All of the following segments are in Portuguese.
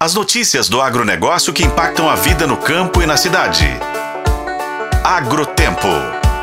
As notícias do agronegócio que impactam a vida no campo e na cidade. Agrotempo.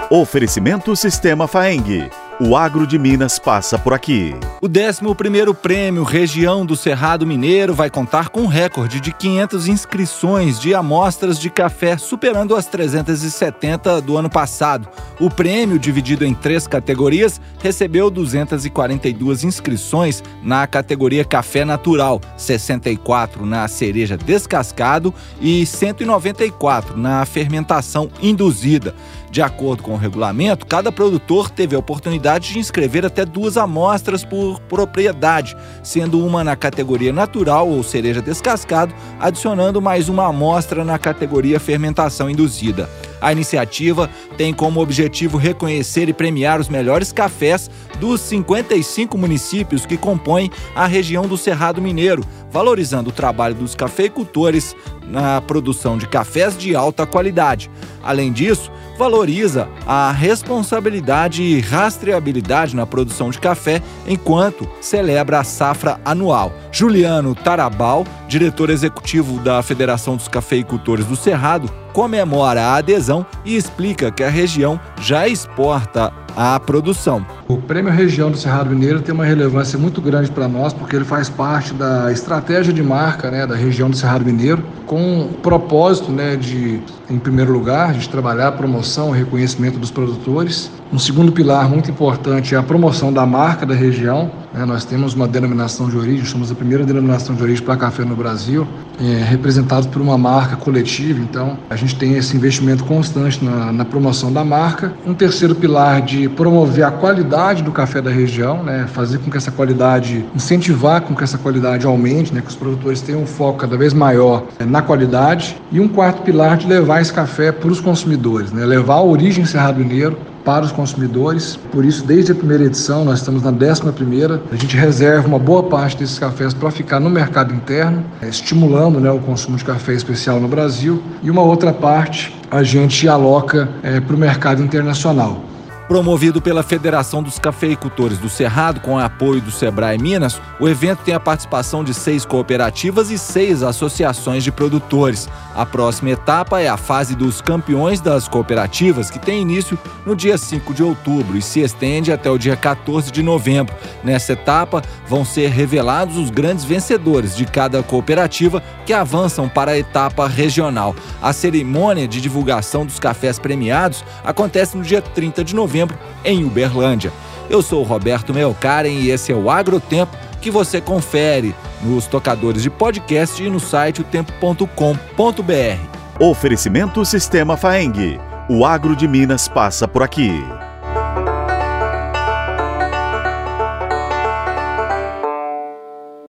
Oferecimento Sistema Faeng. O Agro de Minas passa por aqui. O 11º Prêmio Região do Cerrado Mineiro vai contar com um recorde de 500 inscrições de amostras de café, superando as 370 do ano passado. O prêmio, dividido em três categorias, recebeu 242 inscrições na categoria Café Natural, 64 na cereja descascado e 194 na fermentação induzida. De acordo com o regulamento, cada produtor teve a oportunidade de inscrever até duas amostras por propriedade, sendo uma na categoria natural ou cereja descascado, adicionando mais uma amostra na categoria fermentação induzida. A iniciativa tem como objetivo reconhecer e premiar os melhores cafés dos 55 municípios que compõem a região do Cerrado Mineiro, valorizando o trabalho dos cafeicultores na produção de cafés de alta qualidade. Além disso, valoriza a responsabilidade e rastreabilidade na produção de café enquanto celebra a safra anual. Juliano Tarabal, diretor executivo da Federação dos Cafeicultores do Cerrado, comemora a adesão e explica que a região já exporta a produção. O Prêmio Região do Cerrado Mineiro tem uma relevância muito grande para nós, porque ele faz parte da estratégia de marca né, da região do Cerrado Mineiro, com o propósito né, de, em primeiro lugar, de trabalhar a promoção e reconhecimento dos produtores. Um segundo pilar muito importante é a promoção da marca da região. Né, nós temos uma denominação de origem, somos a primeira denominação de origem para café no Brasil, é, representados por uma marca coletiva, então a gente tem esse investimento constante na, na promoção da marca. Um terceiro pilar de promover a qualidade do café da região, né, fazer com que essa qualidade, incentivar com que essa qualidade aumente, né, que os produtores tenham um foco cada vez maior é, na qualidade. E um quarto pilar de levar esse café para os consumidores, né, levar a origem Cerrado Mineiro para os consumidores. Por isso, desde a primeira edição, nós estamos na décima primeira, a gente reserva uma boa parte desses cafés para ficar no mercado interno, é, estimulando né, o consumo de café especial no Brasil, e uma outra parte a gente aloca é, para o mercado internacional. Promovido pela Federação dos Cafeicultores do Cerrado, com apoio do Sebrae Minas, o evento tem a participação de seis cooperativas e seis associações de produtores. A próxima etapa é a fase dos campeões das cooperativas, que tem início no dia 5 de outubro e se estende até o dia 14 de novembro. Nessa etapa, vão ser revelados os grandes vencedores de cada cooperativa que avançam para a etapa regional. A cerimônia de divulgação dos cafés premiados acontece no dia 30 de novembro novembro, em Uberlândia. Eu sou o Roberto Melkaren e esse é o Agrotempo que você confere nos tocadores de podcast e no site otempo.com.br. Oferecimento Sistema Faeng. O agro de Minas passa por aqui.